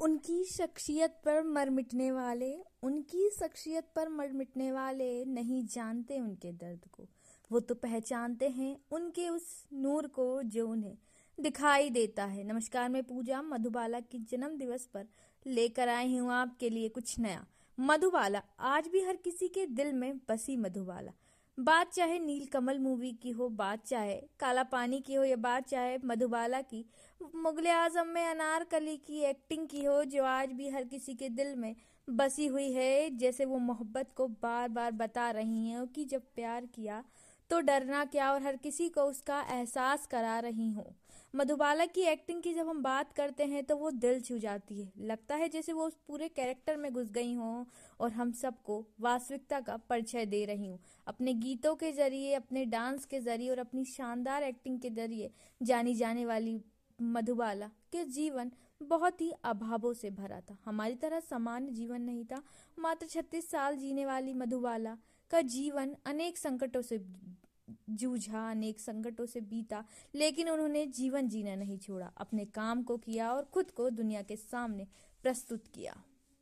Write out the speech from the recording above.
उनकी शख्सियत पर मर मिटने वाले, उनकी शख्सियत पर मर मिटने वाले नहीं जानते उनके दर्द को। वो तो पहचानते हैं उनके उस नूर को जो उन्हें दिखाई देता है। नमस्कार, मैं पूजा मधुबाला की जन्म दिवस पर लेकर आई हूँ आपके लिए कुछ नया। मधुबाला, आज भी हर किसी के दिल में बसी मधुबाला। बात चाहे नील कमल मूवी की हो, बात चाहे काला पानी की हो या बात चाहे मधुबाला की, मुगल आज़म में अनारकली की एक्टिंग की हो जो आज भी हर किसी के दिल में बसी हुई है, जैसे वो मोहब्बत को बार बार बता रही हैं कि जब प्यार किया तो डरना क्या और हर किसी को उसका एहसास करा रही हूँ। मधुबाला की एक्टिंग की जब हम बात करते हैं तो वो दिल छू जाती है। लगता है जैसे वो उस पूरे कैरेक्टर में घुस गई हों और हम सबको वास्तविकता का परिचय दे रही हूँ। अपने गीतों के ज़रिए, अपने डांस के ज़रिए और अपनी शानदार एक्टिंग के ज़रिए जानी जाने वाली मधुबाला के जीवन बहुत ही अभावों से भरा था। हमारी तरह सामान्य जीवन नहीं था। मात्र छत्तीस साल जीने वाली मधुबाला का जीवन अनेक संकटों से जूझा, अनेक संकटों से बीता, लेकिन उन्होंने जीवन जीना नहीं छोड़ा, अपने काम को किया और खुद को दुनिया के सामने प्रस्तुत किया।